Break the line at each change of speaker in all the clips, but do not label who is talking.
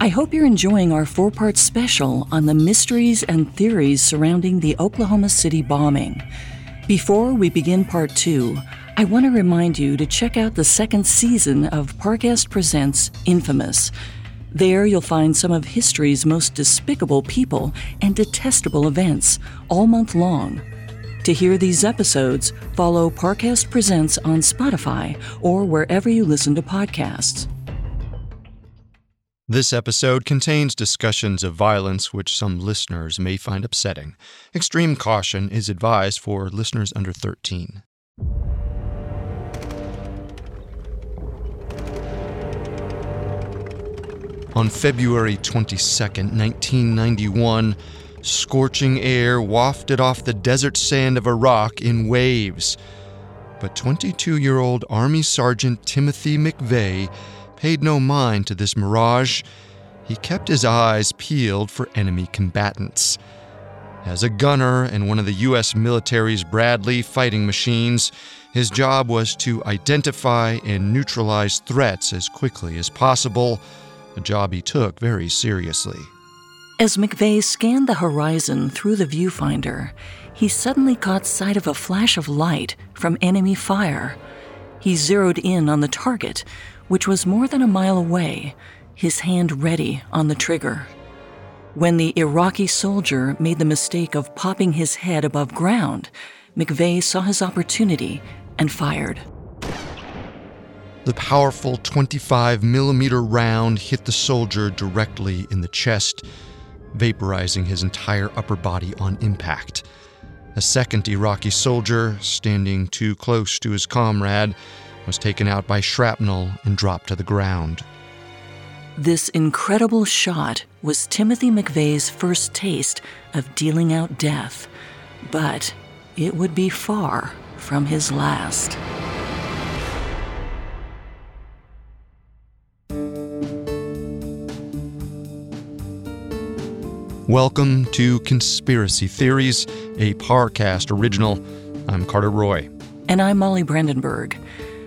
I hope you're enjoying our four part special on the mysteries and theories surrounding the Oklahoma City bombing. Before we begin part two, I want to remind you to check out the second season of Parcast Presents Infamous. There you'll find some of history's most despicable people and detestable events all month long. To hear these episodes, follow Parcast Presents on Spotify or wherever you listen to podcasts.
This episode contains discussions of violence which some listeners may find upsetting. Extreme caution is advised for listeners under 13. On February 22, 1991, scorching air wafted off the desert sand of Iraq in waves. But 22 year old Army Sergeant Timothy McVeigh paid no mind to this mirage. He kept his eyes peeled for enemy combatants. As a gunner in one of the U.S. military's Bradley fighting machines, his job was to identify and neutralize threats as quickly as possible a job he took very seriously.
As McVeigh scanned the horizon through the viewfinder, he suddenly caught sight of a flash of light from enemy fire. He zeroed in on the target, which was more than a mile away, his hand ready on the trigger. When the Iraqi soldier made the mistake of popping his head above ground, McVeigh saw his opportunity and fired.
The powerful 25 millimeter round hit the soldier directly in the chest, vaporizing his entire upper body on impact. A second Iraqi soldier, standing too close to his comrade, was taken out by shrapnel and dropped to the ground.
This incredible shot was Timothy McVeigh's first taste of dealing out death, but it would be far from his last.
Welcome to Conspiracy Theories, a Parcast original. I'm Carter Roy.
And I'm Molly Brandenburg.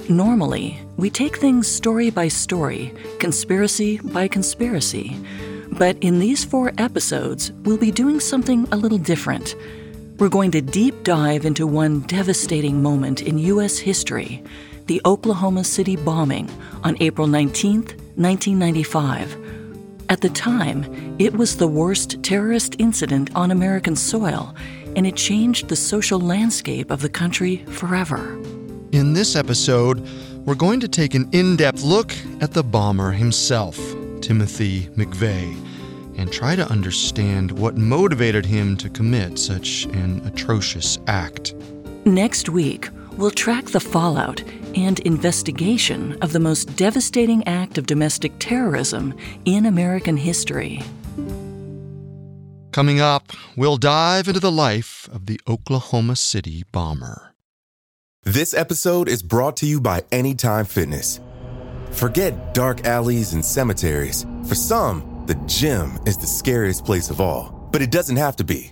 Normally, we take things story by story, conspiracy by conspiracy. But in these four episodes, we'll be doing something a little different. We're going to deep dive into one devastating moment in U.S. history the Oklahoma City bombing on April 19, 1995. At the time, it was the worst terrorist incident on American soil, and it changed the social landscape of the country forever.
In this episode, we're going to take an in depth look at the bomber himself, Timothy McVeigh, and try to understand what motivated him to commit such an atrocious act.
Next week, we'll track the fallout and investigation of the most devastating act of domestic terrorism in American history.
Coming up, we'll dive into the life of the Oklahoma City bomber.
This episode is brought to you by Anytime Fitness. Forget dark alleys and cemeteries. For some, the gym is the scariest place of all, but it doesn't have to be.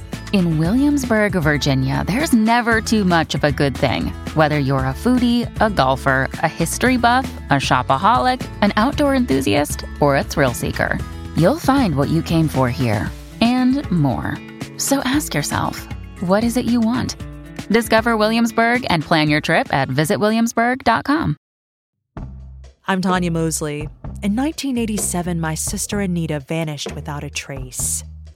In Williamsburg, Virginia, there's never too much of a good thing. Whether you're a foodie, a golfer, a history buff, a shopaholic, an outdoor enthusiast, or a thrill seeker, you'll find what you came for here and more. So ask yourself, what is it you want? Discover Williamsburg and plan your trip at visitwilliamsburg.com.
I'm Tanya Mosley. In 1987, my sister Anita vanished without a trace.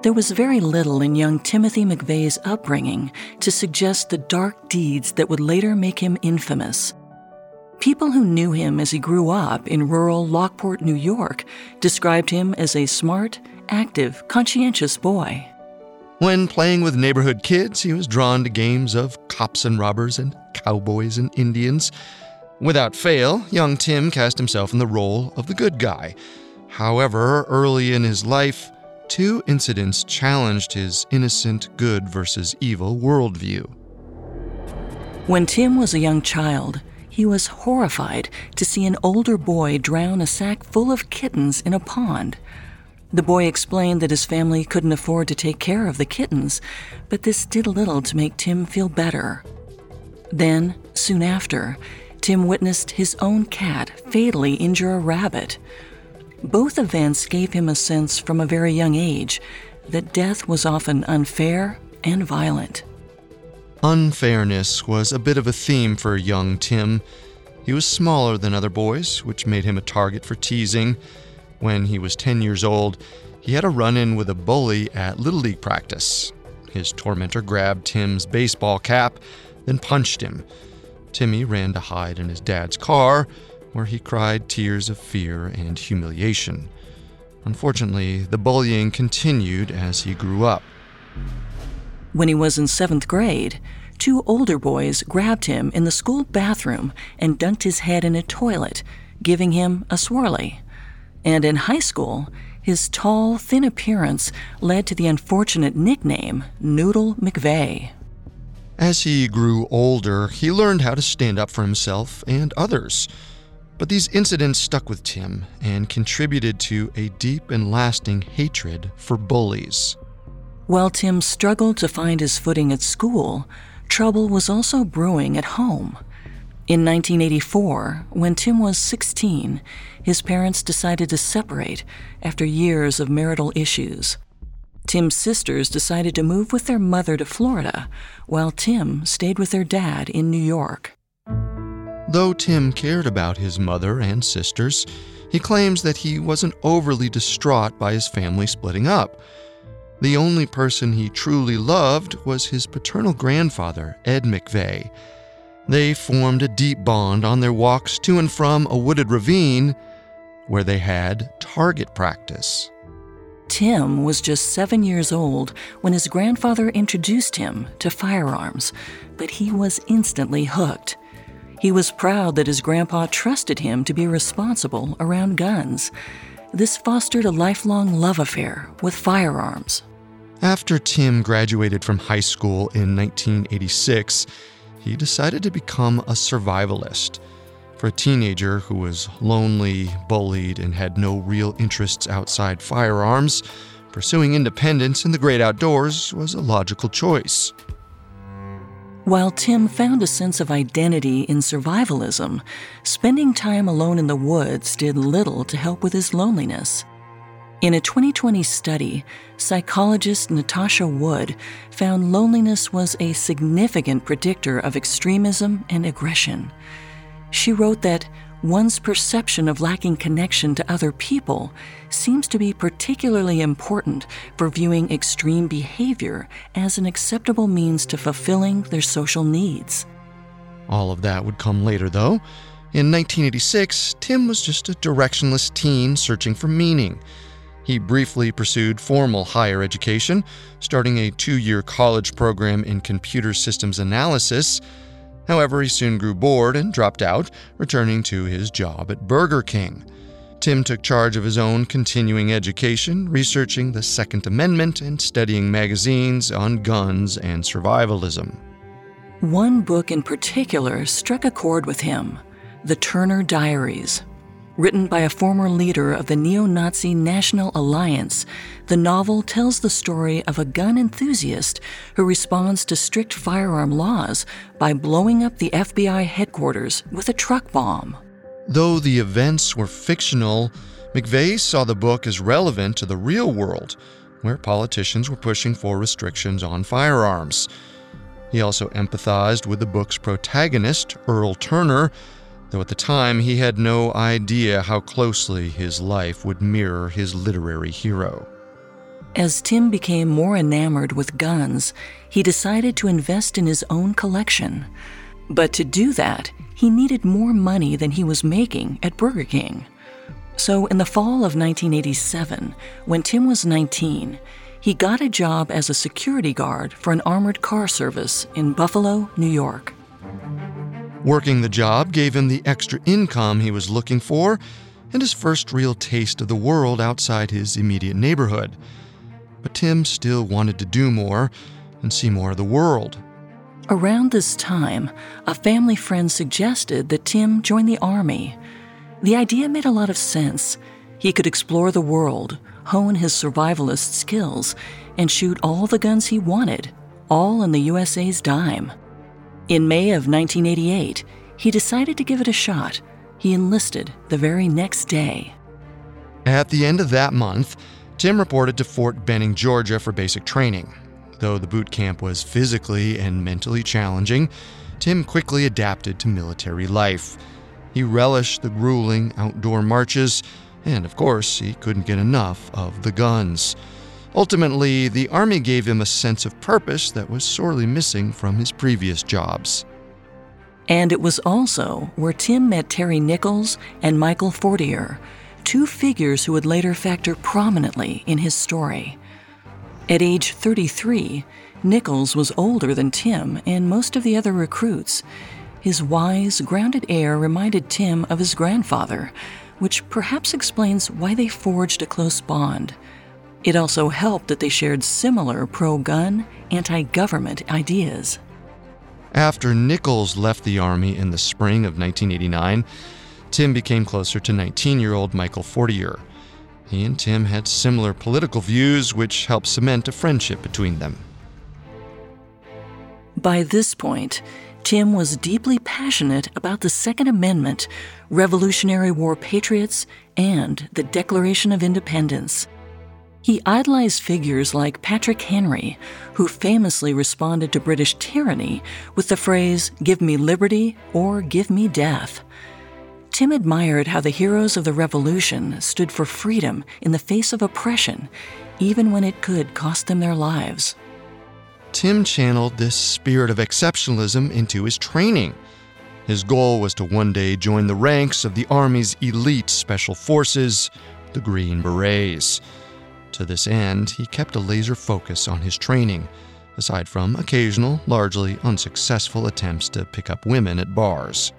There was very little in young Timothy McVeigh's upbringing to suggest the dark deeds that would later make him infamous. People who knew him as he grew up in rural Lockport, New York, described him as a smart, active, conscientious boy.
When playing with neighborhood kids, he was drawn to games of cops and robbers and cowboys and Indians. Without fail, young Tim cast himself in the role of the good guy. However, early in his life, two incidents challenged his innocent good versus evil worldview.
When Tim was a young child, he was horrified to see an older boy drown a sack full of kittens in a pond. The boy explained that his family couldn't afford to take care of the kittens, but this did little to make Tim feel better. Then, soon after, Tim witnessed his own cat fatally injure a rabbit. Both events gave him a sense from a very young age that death was often unfair and violent.
Unfairness was a bit of a theme for young Tim. He was smaller than other boys, which made him a target for teasing. When he was 10 years old, he had a run in with a bully at Little League practice. His tormentor grabbed Tim's baseball cap, then punched him. Timmy ran to hide in his dad's car, where he cried tears of fear and humiliation. Unfortunately, the bullying continued as he grew up.
When he was in seventh grade, two older boys grabbed him in the school bathroom and dunked his head in a toilet, giving him a swirly. And in high school, his tall, thin appearance led to the unfortunate nickname Noodle McVeigh.
As he grew older, he learned how to stand up for himself and others. But these incidents stuck with Tim and contributed to a deep and lasting hatred for bullies.
While Tim struggled to find his footing at school, trouble was also brewing at home. In 1984, when Tim was 16, his parents decided to separate after years of marital issues. Tim's sisters decided to move with their mother to Florida, while Tim stayed with their dad in New York.
Though Tim cared about his mother and sisters, he claims that he wasn't overly distraught by his family splitting up. The only person he truly loved was his paternal grandfather, Ed McVeigh. They formed a deep bond on their walks to and from a wooded ravine where they had target practice.
Tim was just seven years old when his grandfather introduced him to firearms, but he was instantly hooked. He was proud that his grandpa trusted him to be responsible around guns. This fostered a lifelong love affair with firearms.
After Tim graduated from high school in 1986, he decided to become a survivalist. For a teenager who was lonely, bullied, and had no real interests outside firearms, pursuing independence in the great outdoors was a logical choice.
While Tim found a sense of identity in survivalism, spending time alone in the woods did little to help with his loneliness. In a 2020 study, psychologist Natasha Wood found loneliness was a significant predictor of extremism and aggression. She wrote that one's perception of lacking connection to other people seems to be particularly important for viewing extreme behavior as an acceptable means to fulfilling their social needs.
All of that would come later, though. In 1986, Tim was just a directionless teen searching for meaning. He briefly pursued formal higher education, starting a two year college program in computer systems analysis However, he soon grew bored and dropped out, returning to his job at Burger King. Tim took charge of his own continuing education, researching the Second Amendment and studying magazines on guns and survivalism.
One book in particular struck a chord with him The Turner Diaries. Written by a former leader of the neo Nazi National Alliance, the novel tells the story of a gun enthusiast who responds to strict firearm laws by blowing up the FBI headquarters with a truck bomb.
Though the events were fictional, McVeigh saw the book as relevant to the real world, where politicians were pushing for restrictions on firearms. He also empathized with the book's protagonist, Earl Turner, though at the time he had no idea how closely his life would mirror his literary hero.
As Tim became more enamored with guns, he decided to invest in his own collection. But to do that, he needed more money than he was making at Burger King. So, in the fall of 1987, when Tim was 19, he got a job as a security guard for an armored car service in Buffalo, New York.
Working the job gave him the extra income he was looking for and his first real taste of the world outside his immediate neighborhood. But Tim still wanted to do more and see more of the world.
Around this time, a family friend suggested that Tim join the Army. The idea made a lot of sense. He could explore the world, hone his survivalist skills, and shoot all the guns he wanted, all in the USA's dime. In May of 1988, he decided to give it a shot. He enlisted the very next day.
At the end of that month, Tim reported to Fort Benning, Georgia for basic training. Though the boot camp was physically and mentally challenging, Tim quickly adapted to military life. He relished the grueling outdoor marches, and of course, he couldn't get enough of the guns. Ultimately, the Army gave him a sense of purpose that was sorely missing from his previous jobs.
And it was also where Tim met Terry Nichols and Michael Fortier, two figures who would later factor prominently in his story. At age 33, Nichols was older than Tim and most of the other recruits. His wise, grounded air reminded Tim of his grandfather, which perhaps explains why they forged a close bond. It also helped that they shared similar pro gun, anti government ideas.
After Nichols left the Army in the spring of 1989, Tim became closer to 19 year old Michael Fortier. He and Tim had similar political views, which helped cement a friendship between them.
By this point, Tim was deeply passionate about the Second Amendment, Revolutionary War patriots, and the Declaration of Independence. He idolized figures like Patrick Henry, who famously responded to British tyranny with the phrase, Give me liberty or give me death. Tim admired how the heroes of the Revolution stood for freedom in the face of oppression, even when it could cost them their lives.
Tim channeled this spirit of exceptionalism into his training. His goal was to one day join the ranks of the Army's elite special forces, the Green Berets. To this end, he kept a laser focus on his training, aside from occasional, largely unsuccessful attempts to pick up women at bars.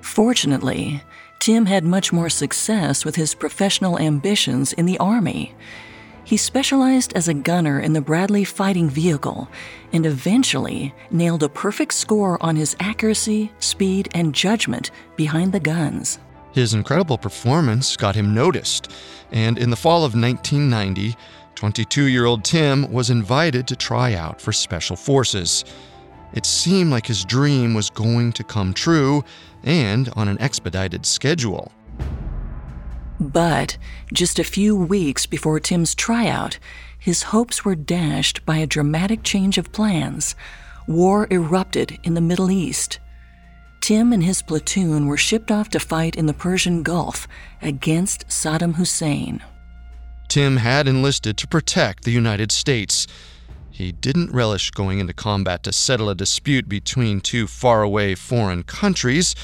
Fortunately, Tim had much more success with his professional ambitions in the Army. He specialized as a gunner in the Bradley fighting vehicle and eventually nailed a perfect score on his accuracy, speed, and judgment behind the guns.
His incredible performance got him noticed, and in the fall of 1990, 22 year old Tim was invited to try out for Special Forces. It seemed like his dream was going to come true and on an expedited schedule.
But just a few weeks before Tim's tryout, his hopes were dashed by a dramatic change of plans. War erupted in the Middle East. Tim and his platoon were shipped off to fight in the Persian Gulf against Saddam Hussein.
Tim had enlisted to protect the United States. He didn't relish going into combat to settle a dispute between two faraway foreign countries,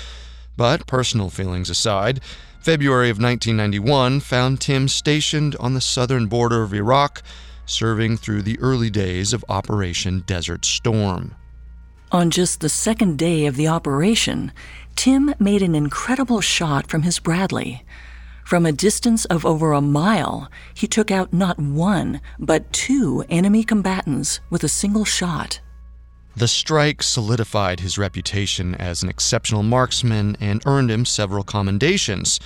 but personal feelings aside, February of 1991 found Tim stationed on the southern border of Iraq, serving through the early days of Operation Desert Storm.
On just the second day of the operation, Tim made an incredible shot from his Bradley. From a distance of over a mile, he took out not one, but two enemy combatants with a single shot.
The strike solidified his reputation as an exceptional marksman and earned him several commendations.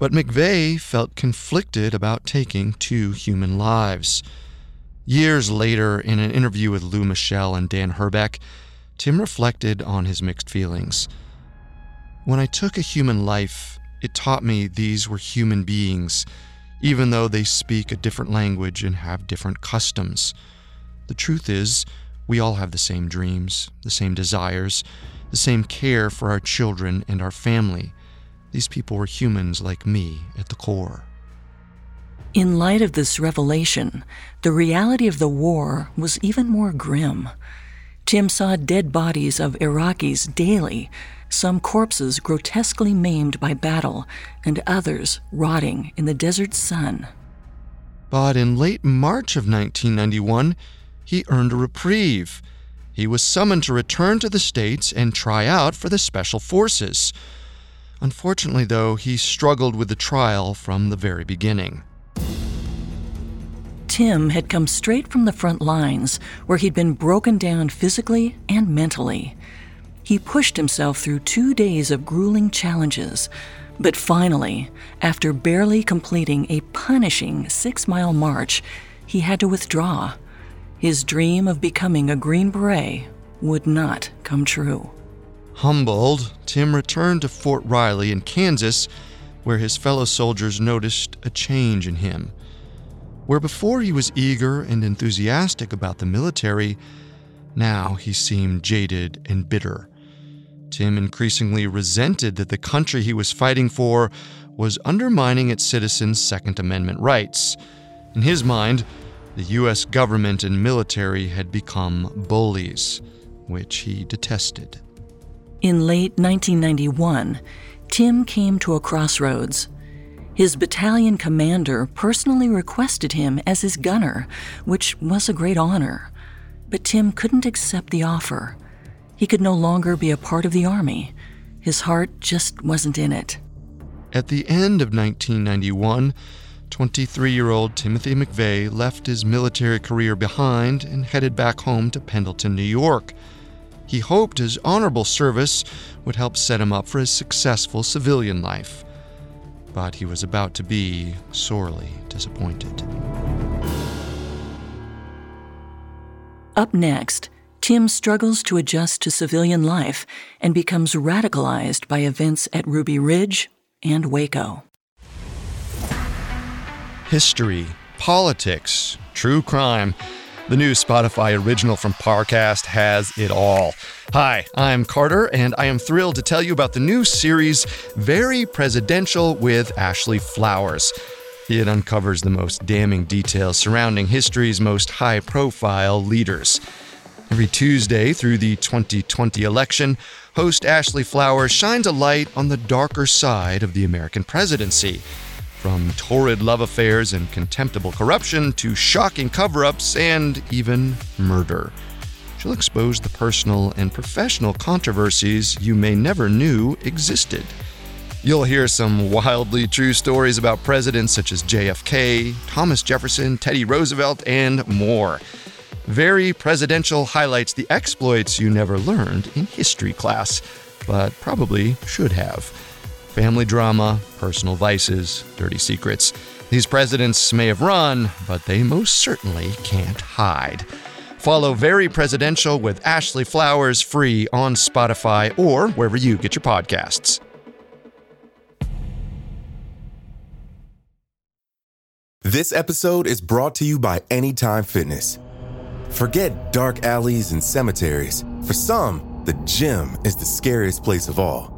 But McVeigh felt conflicted about taking two human lives. Years later, in an interview with Lou Michel and Dan Herbeck, Tim reflected on his mixed feelings. When I took a human life, it taught me these were human beings, even though they speak a different language and have different customs. The truth is, we all have the same dreams, the same desires, the same care for our children and our family. These people were humans like me at the core.
In light of this revelation, the reality of the war was even more grim. Tim saw dead bodies of Iraqis daily, some corpses grotesquely maimed by battle, and others rotting in the desert sun.
But in late March of 1991, he earned a reprieve. He was summoned to return to the States and try out for the Special Forces. Unfortunately, though, he struggled with the trial from the very beginning.
Tim had come straight from the front lines, where he'd been broken down physically and mentally. He pushed himself through two days of grueling challenges, but finally, after barely completing a punishing six mile march, he had to withdraw. His dream of becoming a Green Beret would not come true.
Humbled, Tim returned to Fort Riley in Kansas, where his fellow soldiers noticed a change in him. Where before he was eager and enthusiastic about the military, now he seemed jaded and bitter. Tim increasingly resented that the country he was fighting for was undermining its citizens' Second Amendment rights. In his mind, the U.S. government and military had become bullies, which he detested.
In late 1991, Tim came to a crossroads. His battalion commander personally requested him as his gunner, which was a great honor. But Tim couldn't accept the offer. He could no longer be a part of the Army. His heart just wasn't in it.
At the end of 1991, 23 year old Timothy McVeigh left his military career behind and headed back home to Pendleton, New York. He hoped his honorable service would help set him up for his successful civilian life but he was about to be sorely disappointed.
Up next, Tim struggles to adjust to civilian life and becomes radicalized by events at Ruby Ridge and Waco.
History, politics, true crime the new Spotify original from Parcast has it all. Hi, I'm Carter, and I am thrilled to tell you about the new series, Very Presidential with Ashley Flowers. It uncovers the most damning details surrounding history's most high profile leaders. Every Tuesday through the 2020 election, host Ashley Flowers shines a light on the darker side of the American presidency from torrid love affairs and contemptible corruption to shocking cover ups and even murder. She'll expose the personal and professional controversies you may never knew existed. You'll hear some wildly true stories about presidents such as JFK, Thomas Jefferson, Teddy Roosevelt, and more. Very presidential highlights the exploits you never learned in history class, but probably should have family drama, personal vices, dirty secrets. These presidents may have run, but they most certainly can't hide. Follow Very Presidential with Ashley Flowers free on Spotify or wherever you get your podcasts.
This episode is brought to you by Anytime Fitness. Forget dark alleys and cemeteries. For some, the gym is the scariest place of all,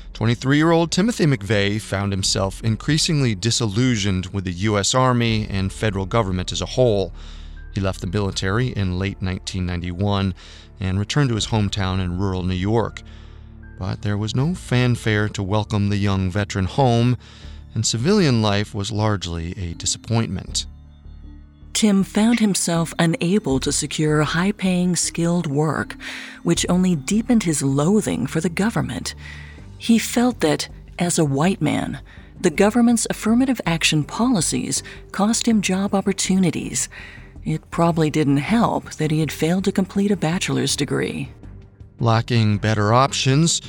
23 year old Timothy McVeigh found himself increasingly disillusioned with the U.S. Army and federal government as a whole. He left the military in late 1991 and returned to his hometown in rural New York. But there was no fanfare to welcome the young veteran home, and civilian life was largely a disappointment.
Tim found himself unable to secure high paying, skilled work, which only deepened his loathing for the government. He felt that, as a white man, the government's affirmative action policies cost him job opportunities. It probably didn't help that he had failed to complete a bachelor's degree.
Lacking better options,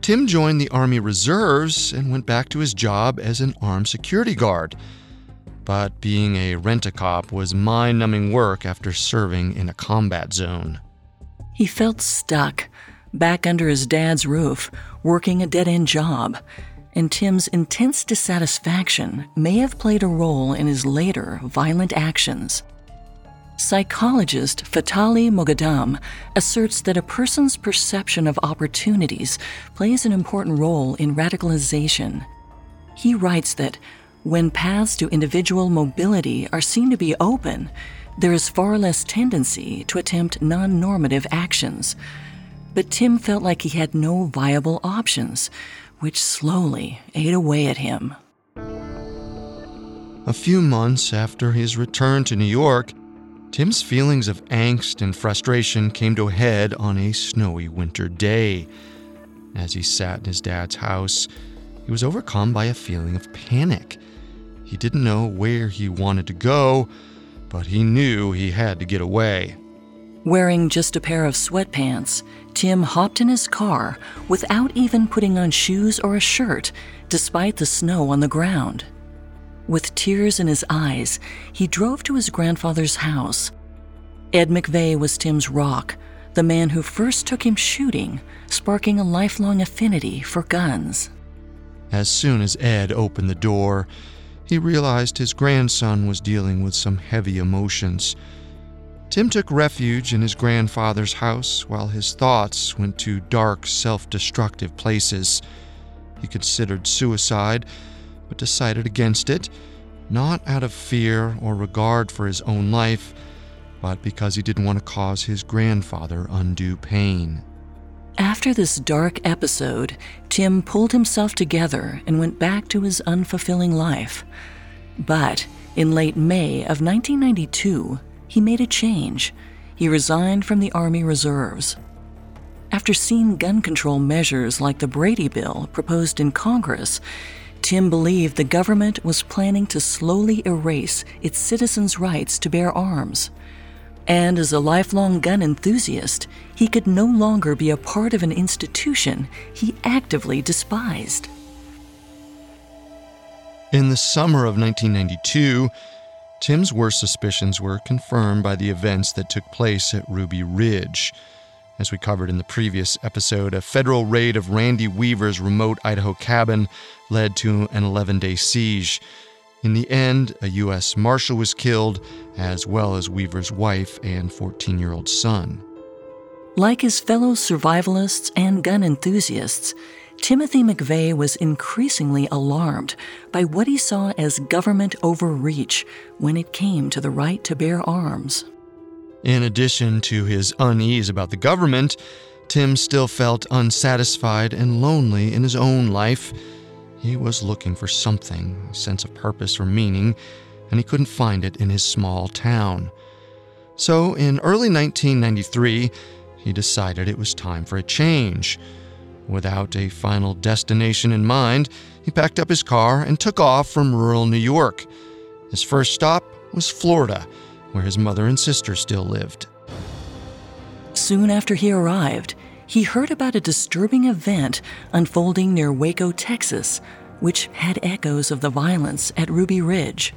Tim joined the Army Reserves and went back to his job as an armed security guard. But being a rent a cop was mind numbing work after serving in a combat zone.
He felt stuck, back under his dad's roof, working a dead end job, and Tim's intense dissatisfaction may have played a role in his later violent actions. Psychologist Fathali Moghaddam asserts that a person's perception of opportunities plays an important role in radicalization. He writes that when paths to individual mobility are seen to be open, there is far less tendency to attempt non normative actions. But Tim felt like he had no viable options, which slowly ate away at him.
A few months after his return to New York, Tim's feelings of angst and frustration came to a head on a snowy winter day. As he sat in his dad's house, he was overcome by a feeling of panic. He didn't know where he wanted to go, but he knew he had to get away.
Wearing just a pair of sweatpants, Tim hopped in his car without even putting on shoes or a shirt, despite the snow on the ground. With tears in his eyes, he drove to his grandfather's house. Ed McVeigh was Tim's rock, the man who first took him shooting, sparking a lifelong affinity for guns.
As soon as Ed opened the door, he realized his grandson was dealing with some heavy emotions. Tim took refuge in his grandfather's house while his thoughts went to dark, self destructive places. He considered suicide but decided against it, not out of fear or regard for his own life, but because he didn't want to cause his grandfather undue pain.
After this dark episode, Tim pulled himself together and went back to his unfulfilling life. But in late May of 1992, he made a change. He resigned from the Army Reserves. After seeing gun control measures like the Brady Bill proposed in Congress, Tim believed the government was planning to slowly erase its citizens' rights to bear arms. And as a lifelong gun enthusiast, he could no longer be a part of an institution he actively despised.
In the summer of 1992, Tim's worst suspicions were confirmed by the events that took place at Ruby Ridge. As we covered in the previous episode, a federal raid of Randy Weaver's remote Idaho cabin led to an 11 day siege. In the end, a U.S. Marshal was killed, as well as Weaver's wife and 14 year old son.
Like his fellow survivalists and gun enthusiasts, Timothy McVeigh was increasingly alarmed by what he saw as government overreach when it came to the right to bear arms.
In addition to his unease about the government, Tim still felt unsatisfied and lonely in his own life. He was looking for something, a sense of purpose or meaning, and he couldn't find it in his small town. So, in early 1993, he decided it was time for a change. Without a final destination in mind, he packed up his car and took off from rural New York. His first stop was Florida where his mother and sister still lived.
Soon after he arrived, he heard about a disturbing event unfolding near Waco, Texas, which had echoes of the violence at Ruby Ridge.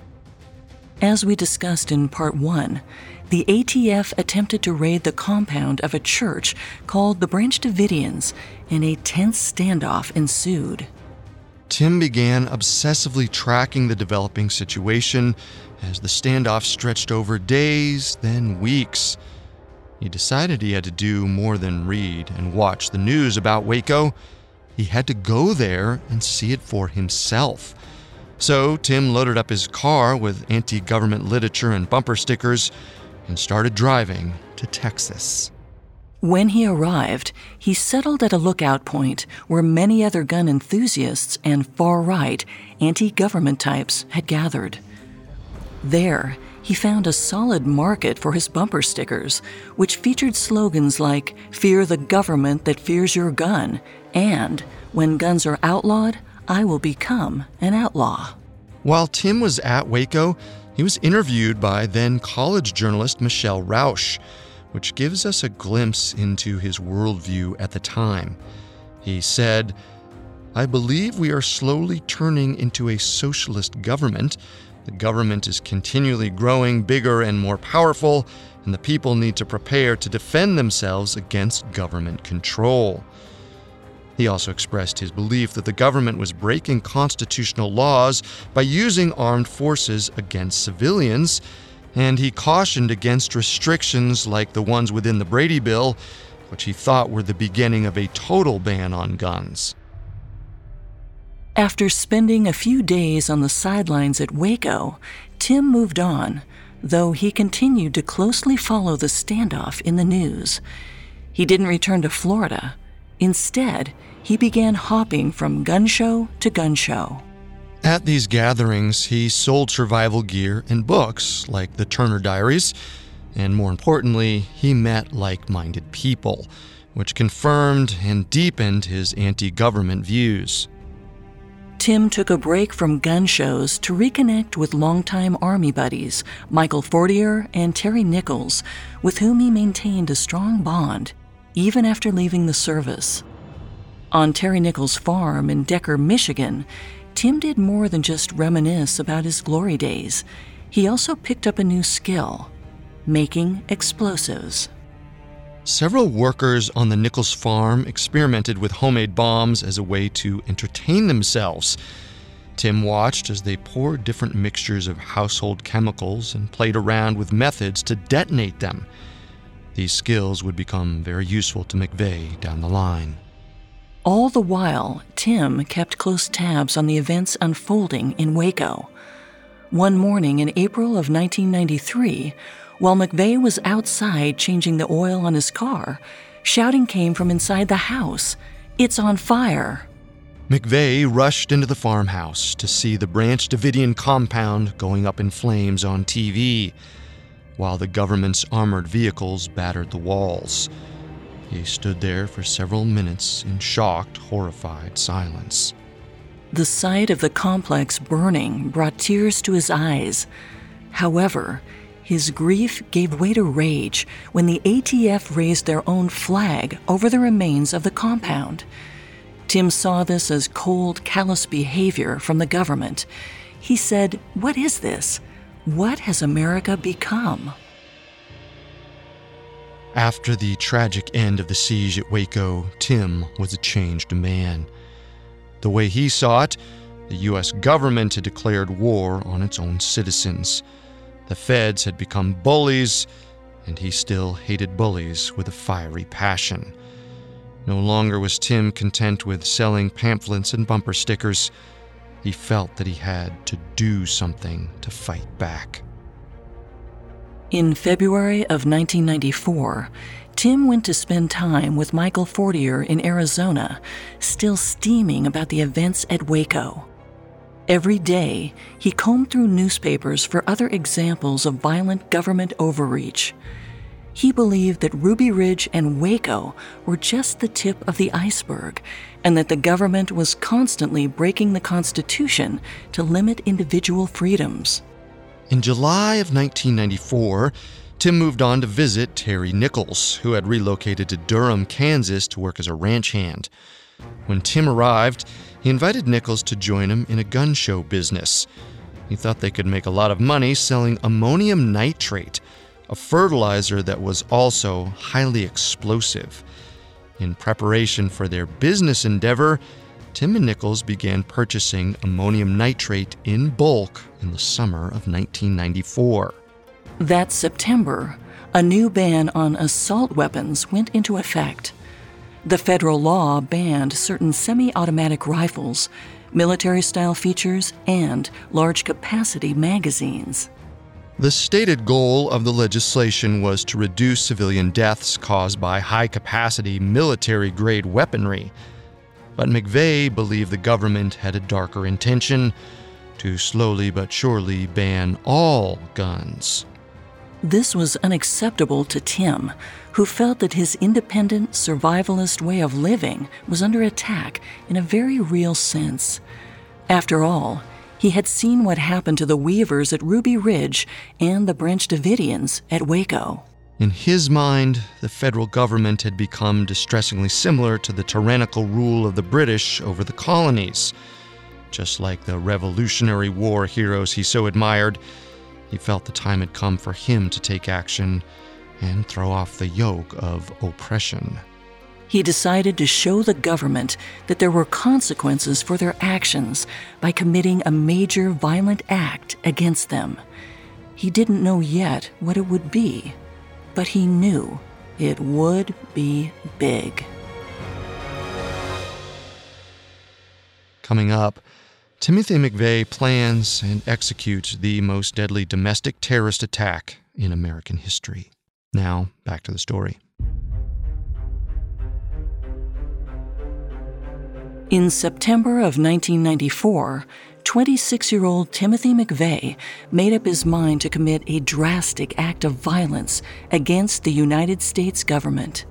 As we discussed in Part 1, the ATF attempted to raid the compound of a church called the Branch Davidians, and a tense standoff ensued.
Tim began obsessively tracking the developing situation as the standoff stretched over days, then weeks. He decided he had to do more than read and watch the news about Waco. He had to go there and see it for himself. So Tim loaded up his car with anti government literature and bumper stickers and started driving to Texas.
When he arrived, he settled at a lookout point where many other gun enthusiasts and far right, anti government types had gathered. There, he found a solid market for his bumper stickers, which featured slogans like Fear the government that fears your gun and When guns are outlawed, I will become an outlaw.
While Tim was at Waco, he was interviewed by then college journalist Michelle Rauch, which gives us a glimpse into his worldview at the time. He said, I believe we are slowly turning into a socialist government The government is continually growing bigger and more powerful, and the people need to prepare to defend themselves against government control. He also expressed his belief that the government was breaking constitutional laws by using armed forces against civilians, and he cautioned against restrictions like the ones within the Brady Bill, which he thought were the beginning of a total ban on guns.
After spending a few days on the sidelines at Waco, Tim moved on, though he continued to closely follow the standoff in the news. He didn't return to Florida. Instead, he began hopping from gun show to gun show.
At these gatherings, he sold survival gear and books like the Turner Diaries, and more importantly, he met like minded people, which confirmed and deepened his anti government views.
Tim took a break from gun shows to reconnect with longtime Army buddies Michael Fortier and Terry Nichols, with whom he maintained a strong bond even after leaving the service. On Terry Nichols' farm in Decker, Michigan, Tim did more than just reminisce about his glory days. He also picked up a new skill making explosives.
Several workers on the Nichols farm experimented with homemade bombs as a way to entertain themselves. Tim watched as they poured different mixtures of household chemicals and played around with methods to detonate them. These skills would become very useful to McVeigh down the line.
All the while, Tim kept close tabs on the events unfolding in Waco. One morning in April of 1993, while McVeigh was outside changing the oil on his car, shouting came from inside the house It's on fire!
McVeigh rushed into the farmhouse to see the Branch Davidian compound going up in flames on TV, while the government's armored vehicles battered the walls. He stood there for several minutes in shocked, horrified silence.
The sight of the complex burning brought tears to his eyes. However, his grief gave way to rage when the ATF raised their own flag over the remains of the compound. Tim saw this as cold, callous behavior from the government. He said, What is this? What has America become?
After the tragic end of the siege at Waco, Tim was a changed man. The way he saw it, the U.S. government had declared war on its own citizens. The feds had become bullies, and he still hated bullies with a fiery passion. No longer was Tim content with selling pamphlets and bumper stickers. He felt that he had to do something to fight back.
In February of 1994, Tim went to spend time with Michael Fortier in Arizona, still steaming about the events at Waco. Every day, he combed through newspapers for other examples of violent government overreach. He believed that Ruby Ridge and Waco were just the tip of the iceberg, and that the government was constantly breaking the Constitution to limit individual freedoms.
In July of 1994, Tim moved on to visit Terry Nichols, who had relocated to Durham, Kansas to work as a ranch hand. When Tim arrived, he invited Nichols to join him in a gun show business. He thought they could make a lot of money selling ammonium nitrate, a fertilizer that was also highly explosive. In preparation for their business endeavor, Tim and Nichols began purchasing ammonium nitrate in bulk in the summer of 1994.
That September, a new ban on assault weapons went into effect. The federal law banned certain semi automatic rifles, military style features, and large capacity magazines.
The stated goal of the legislation was to reduce civilian deaths caused by high capacity military grade weaponry. But McVeigh believed the government had a darker intention to slowly but surely ban all guns.
This was unacceptable to Tim, who felt that his independent, survivalist way of living was under attack in a very real sense. After all, he had seen what happened to the Weavers at Ruby Ridge and the Branch Davidians at Waco.
In his mind, the federal government had become distressingly similar to the tyrannical rule of the British over the colonies. Just like the Revolutionary War heroes he so admired, he felt the time had come for him to take action and throw off the yoke of oppression.
He decided to show the government that there were consequences for their actions by committing a major violent act against them. He didn't know yet what it would be, but he knew it would be big.
Coming up, Timothy McVeigh plans and executes the most deadly domestic terrorist attack in American history. Now, back to the story.
In September of 1994, 26 year old Timothy McVeigh made up his mind to commit a drastic act of violence against the United States government.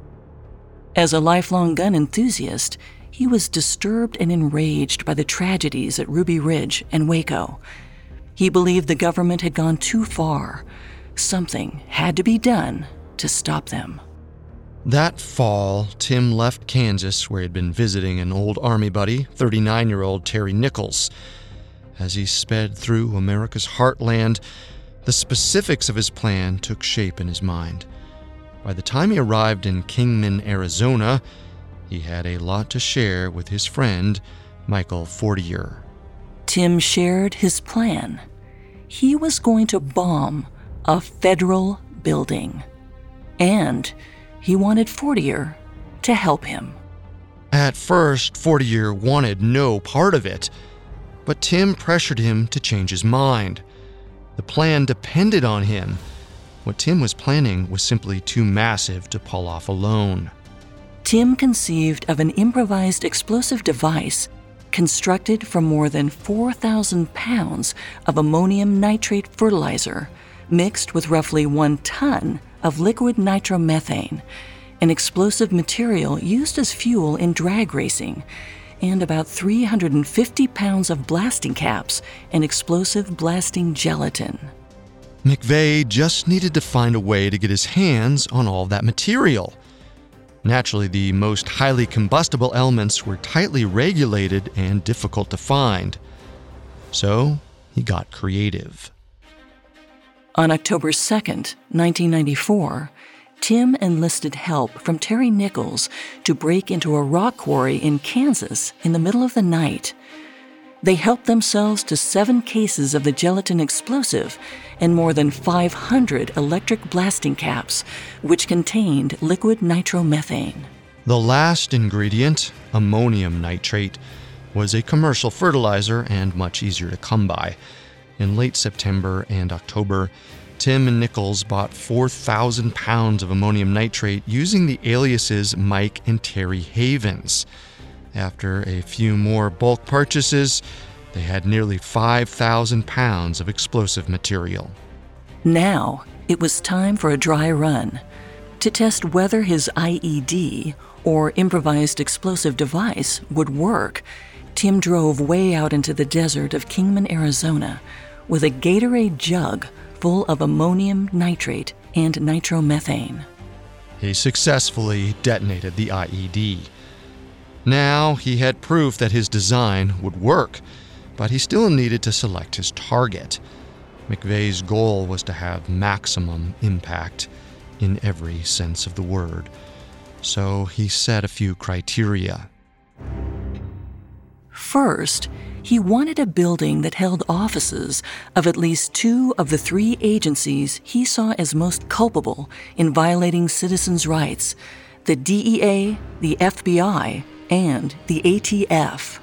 As a lifelong gun enthusiast, he was disturbed and enraged by the tragedies at Ruby Ridge and Waco. He believed the government had gone too far. Something had to be done to stop them.
That fall, Tim left Kansas, where he'd been visiting an old Army buddy, 39 year old Terry Nichols. As he sped through America's heartland, the specifics of his plan took shape in his mind. By the time he arrived in Kingman, Arizona, he had a lot to share with his friend, Michael Fortier.
Tim shared his plan. He was going to bomb a federal building. And he wanted Fortier to help him.
At first, Fortier wanted no part of it, but Tim pressured him to change his mind. The plan depended on him. What Tim was planning was simply too massive to pull off alone.
Tim conceived of an improvised explosive device constructed from more than 4,000 pounds of ammonium nitrate fertilizer mixed with roughly one ton of liquid nitromethane, an explosive material used as fuel in drag racing, and about 350 pounds of blasting caps and explosive blasting gelatin.
McVeigh just needed to find a way to get his hands on all that material. Naturally, the most highly combustible elements were tightly regulated and difficult to find. So he got creative.
On October 2nd, 1994, Tim enlisted help from Terry Nichols to break into a rock quarry in Kansas in the middle of the night. They helped themselves to seven cases of the gelatin explosive and more than 500 electric blasting caps, which contained liquid nitromethane.
The last ingredient, ammonium nitrate, was a commercial fertilizer and much easier to come by. In late September and October, Tim and Nichols bought 4,000 pounds of ammonium nitrate using the aliases Mike and Terry Havens. After a few more bulk purchases, they had nearly 5,000 pounds of explosive material.
Now it was time for a dry run to test whether his IED, or improvised explosive device, would work. Tim drove way out into the desert of Kingman, Arizona, with a Gatorade jug full of ammonium nitrate and nitromethane.
He successfully detonated the IED. Now he had proof that his design would work, but he still needed to select his target. McVeigh's goal was to have maximum impact in every sense of the word. So he set a few criteria.
First, he wanted a building that held offices of at least two of the three agencies he saw as most culpable in violating citizens' rights the DEA, the FBI, and the ATF.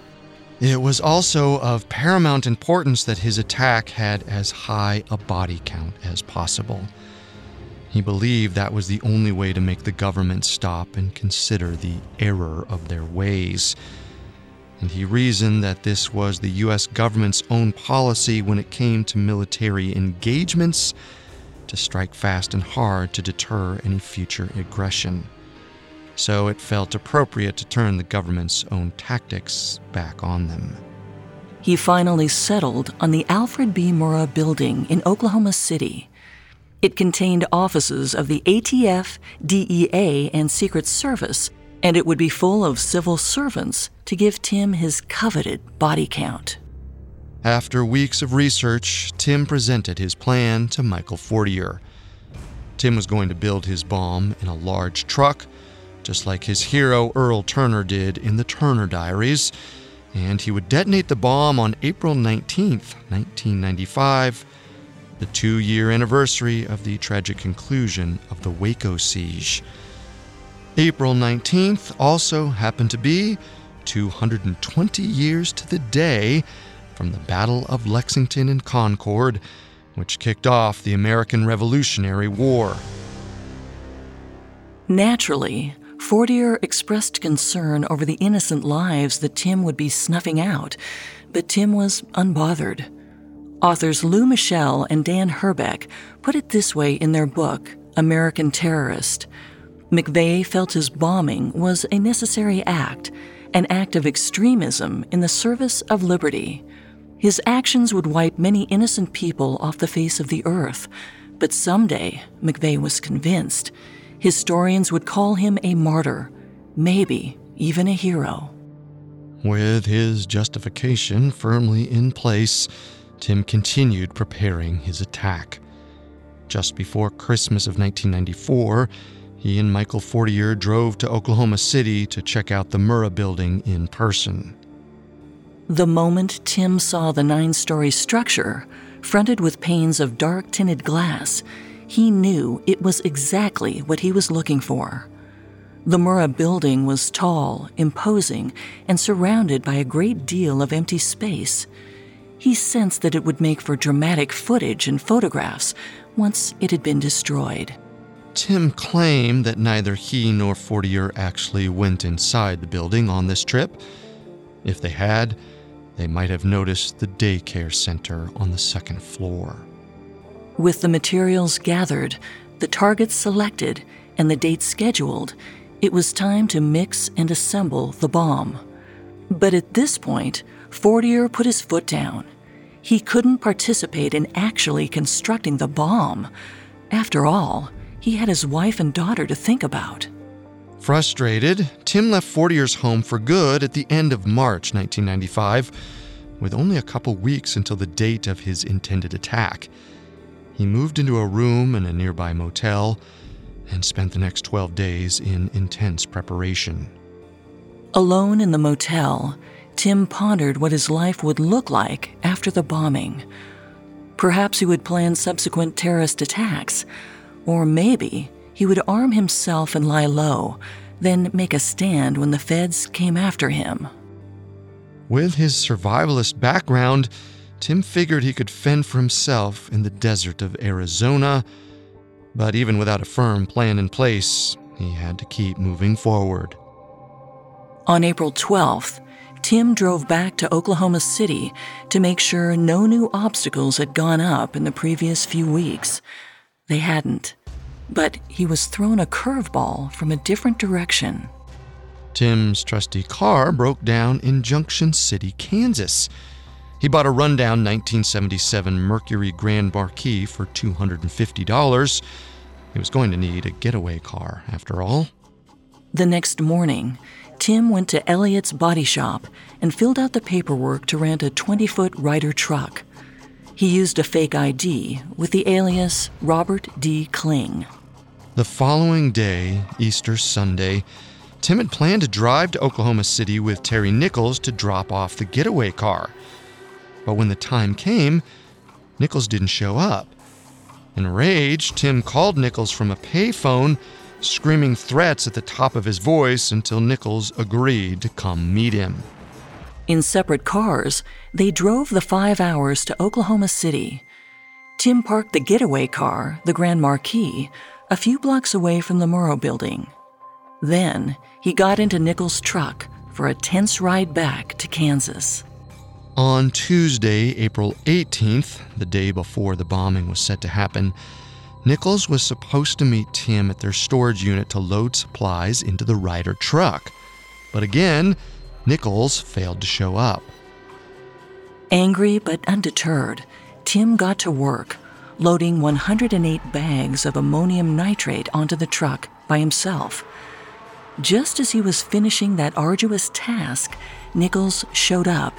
It was also of paramount importance that his attack had as high a body count as possible. He believed that was the only way to make the government stop and consider the error of their ways and he reasoned that this was the U.S. government's own policy when it came to military engagements to strike fast and hard to deter any future aggression. So it felt appropriate to turn the government's own tactics back on them.
He finally settled on the Alfred B. Murrah building in Oklahoma City. It contained offices of the ATF, DEA, and Secret Service and it would be full of civil servants to give Tim his coveted body count.
After weeks of research, Tim presented his plan to Michael Fortier. Tim was going to build his bomb in a large truck, just like his hero Earl Turner did in the Turner Diaries, and he would detonate the bomb on April 19, 1995, the two year anniversary of the tragic conclusion of the Waco siege. April 19th also happened to be 220 years to the day from the Battle of Lexington and Concord, which kicked off the American Revolutionary War.
Naturally, Fortier expressed concern over the innocent lives that Tim would be snuffing out, but Tim was unbothered. Authors Lou Michel and Dan Herbeck put it this way in their book, American Terrorist. McVeigh felt his bombing was a necessary act, an act of extremism in the service of liberty. His actions would wipe many innocent people off the face of the earth, but someday, McVeigh was convinced, historians would call him a martyr, maybe even a hero.
With his justification firmly in place, Tim continued preparing his attack. Just before Christmas of 1994, he and Michael Fortier drove to Oklahoma City to check out the Murrah building in person.
The moment Tim saw the nine story structure, fronted with panes of dark tinted glass, he knew it was exactly what he was looking for. The Murrah building was tall, imposing, and surrounded by a great deal of empty space. He sensed that it would make for dramatic footage and photographs once it had been destroyed.
Tim claimed that neither he nor Fortier actually went inside the building on this trip. If they had, they might have noticed the daycare center on the second floor.
With the materials gathered, the targets selected, and the date scheduled, it was time to mix and assemble the bomb. But at this point, Fortier put his foot down. He couldn't participate in actually constructing the bomb. After all, he had his wife and daughter to think about.
Frustrated, Tim left Fortier's home for good at the end of March 1995, with only a couple weeks until the date of his intended attack. He moved into a room in a nearby motel and spent the next 12 days in intense preparation.
Alone in the motel, Tim pondered what his life would look like after the bombing. Perhaps he would plan subsequent terrorist attacks, or maybe he would arm himself and lie low, then make a stand when the feds came after him.
With his survivalist background, Tim figured he could fend for himself in the desert of Arizona, but even without a firm plan in place, he had to keep moving forward.
On April 12th, Tim drove back to Oklahoma City to make sure no new obstacles had gone up in the previous few weeks. They hadn't but he was thrown a curveball from a different direction.
Tim's trusty car broke down in Junction City, Kansas. He bought a rundown 1977 Mercury Grand Marquis for $250. He was going to need a getaway car, after all.
The next morning, Tim went to Elliott's body shop and filled out the paperwork to rent a 20 foot Ryder truck. He used a fake ID with the alias Robert D. Kling.
The following day, Easter Sunday, Tim had planned to drive to Oklahoma City with Terry Nichols to drop off the getaway car. But when the time came, Nichols didn't show up. Enraged, Tim called Nichols from a payphone, screaming threats at the top of his voice until Nichols agreed to come meet him.
In separate cars, they drove the five hours to Oklahoma City. Tim parked the getaway car, the Grand Marquis, a few blocks away from the Murrah building. Then he got into Nichols' truck for a tense ride back to Kansas.
On Tuesday, April 18th, the day before the bombing was set to happen, Nichols was supposed to meet Tim at their storage unit to load supplies into the Ryder truck. But again, Nichols failed to show up.
Angry but undeterred, Tim got to work loading 108 bags of ammonium nitrate onto the truck by himself. Just as he was finishing that arduous task, Nichols showed up.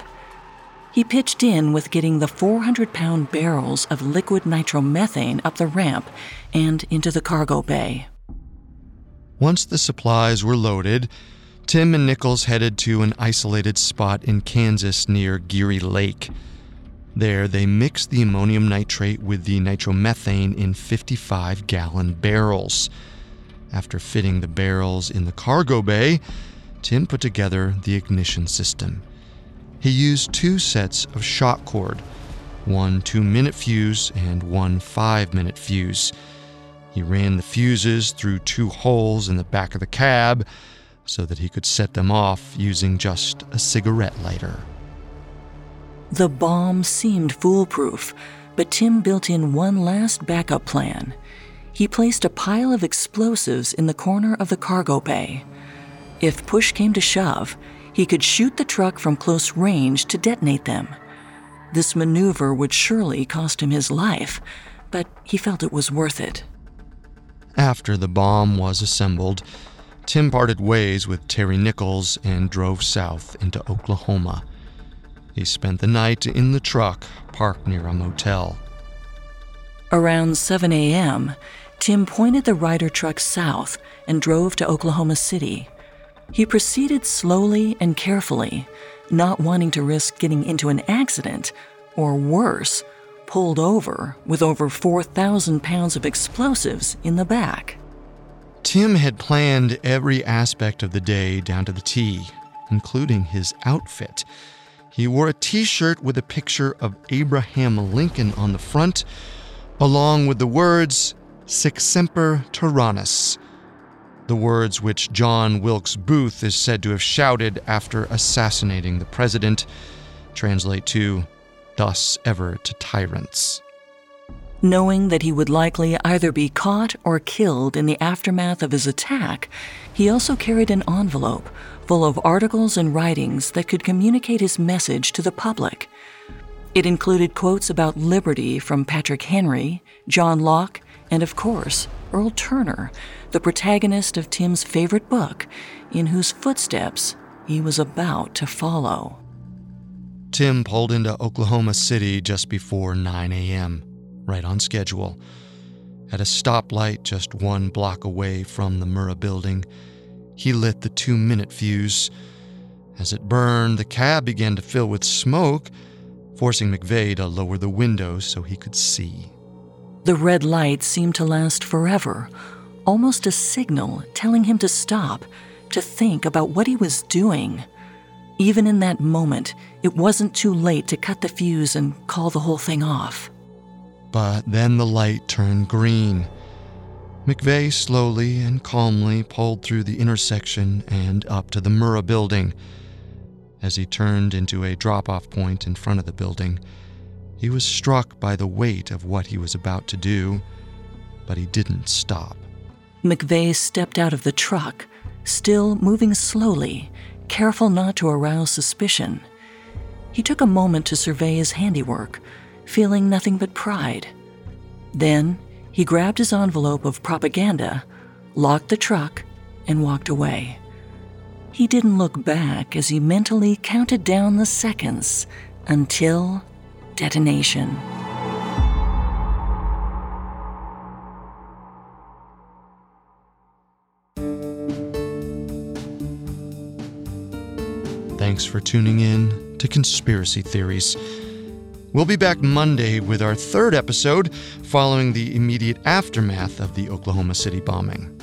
He pitched in with getting the 400 pound barrels of liquid nitromethane up the ramp and into the cargo bay.
Once the supplies were loaded, Tim and Nichols headed to an isolated spot in Kansas near Geary Lake. There, they mixed the ammonium nitrate with the nitromethane in 55 gallon barrels. After fitting the barrels in the cargo bay, Tim put together the ignition system. He used two sets of shot cord one two minute fuse and one five minute fuse. He ran the fuses through two holes in the back of the cab so that he could set them off using just a cigarette lighter.
The bomb seemed foolproof, but Tim built in one last backup plan. He placed a pile of explosives in the corner of the cargo bay. If push came to shove, he could shoot the truck from close range to detonate them. This maneuver would surely cost him his life, but he felt it was worth it.
After the bomb was assembled, Tim parted ways with Terry Nichols and drove south into Oklahoma. He spent the night in the truck parked near a motel.
Around 7 a.m., Tim pointed the Ryder truck south and drove to Oklahoma City. He proceeded slowly and carefully, not wanting to risk getting into an accident, or worse, pulled over with over 4,000 pounds of explosives in the back.
Tim had planned every aspect of the day down to the T, including his outfit. He wore a t shirt with a picture of Abraham Lincoln on the front, along with the words Sic Semper Tyrannis, the words which John Wilkes Booth is said to have shouted after assassinating the president, translate to, Thus ever to tyrants.
Knowing that he would likely either be caught or killed in the aftermath of his attack, he also carried an envelope full of articles and writings that could communicate his message to the public. It included quotes about liberty from Patrick Henry, John Locke, and of course, Earl Turner, the protagonist of Tim's favorite book, in whose footsteps he was about to follow.
Tim pulled into Oklahoma City just before 9 a.m right on schedule. At a stoplight just one block away from the Murrah building, he lit the two minute fuse. As it burned, the cab began to fill with smoke, forcing McVeigh to lower the window so he could see.
The red light seemed to last forever, almost a signal telling him to stop, to think about what he was doing. Even in that moment, it wasn't too late to cut the fuse and call the whole thing off.
But then the light turned green. McVeigh slowly and calmly pulled through the intersection and up to the Murrah building. As he turned into a drop off point in front of the building, he was struck by the weight of what he was about to do, but he didn't stop.
McVeigh stepped out of the truck, still moving slowly, careful not to arouse suspicion. He took a moment to survey his handiwork feeling nothing but pride. Then he grabbed his envelope of propaganda, locked the truck, and walked away. He didn't look back as he mentally counted down the seconds until detonation.
Thanks for tuning in to Conspiracy Theories. We'll be back Monday with our third episode following the immediate aftermath of the Oklahoma City bombing.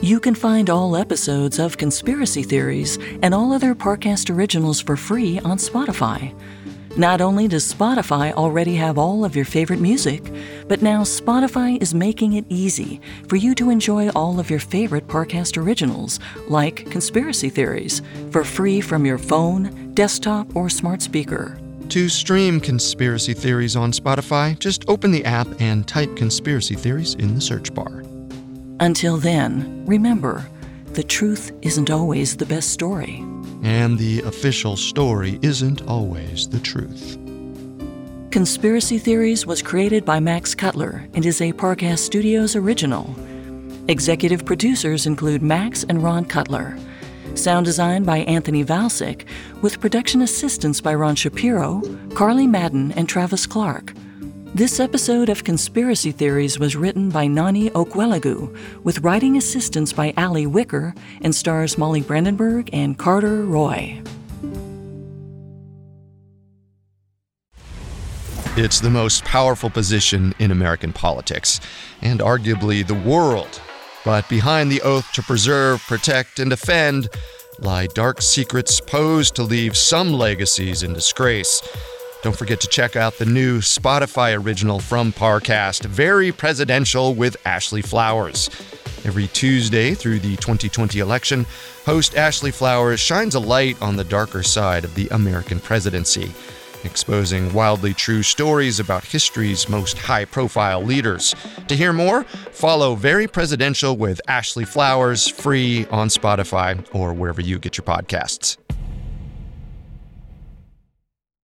You can find all episodes of Conspiracy Theories and all other Parcast originals for free on Spotify. Not only does Spotify already have all of your favorite music, but now Spotify is making it easy for you to enjoy all of your favorite Parcast originals, like Conspiracy Theories, for free from your phone, desktop, or smart speaker.
To stream conspiracy theories on Spotify, just open the app and type conspiracy theories in the search bar.
Until then, remember the truth isn't always the best story.
And the official story isn't always the truth.
Conspiracy Theories was created by Max Cutler and is a Parcast Studios original. Executive producers include Max and Ron Cutler. Sound design by Anthony Valsic, with production assistance by Ron Shapiro, Carly Madden, and Travis Clark. This episode of Conspiracy Theories was written by Nani Okwelagu, with writing assistance by Ali Wicker, and stars Molly Brandenburg and Carter Roy.
It's the most powerful position in American politics, and arguably the world. But behind the oath to preserve, protect, and defend lie dark secrets posed to leave some legacies in disgrace. Don't forget to check out the new Spotify original from Parcast, Very Presidential with Ashley Flowers. Every Tuesday through the 2020 election, host Ashley Flowers shines a light on the darker side of the American presidency, exposing wildly true stories about history's most high profile leaders. To hear more, follow Very Presidential with Ashley Flowers free on Spotify or wherever you get your podcasts.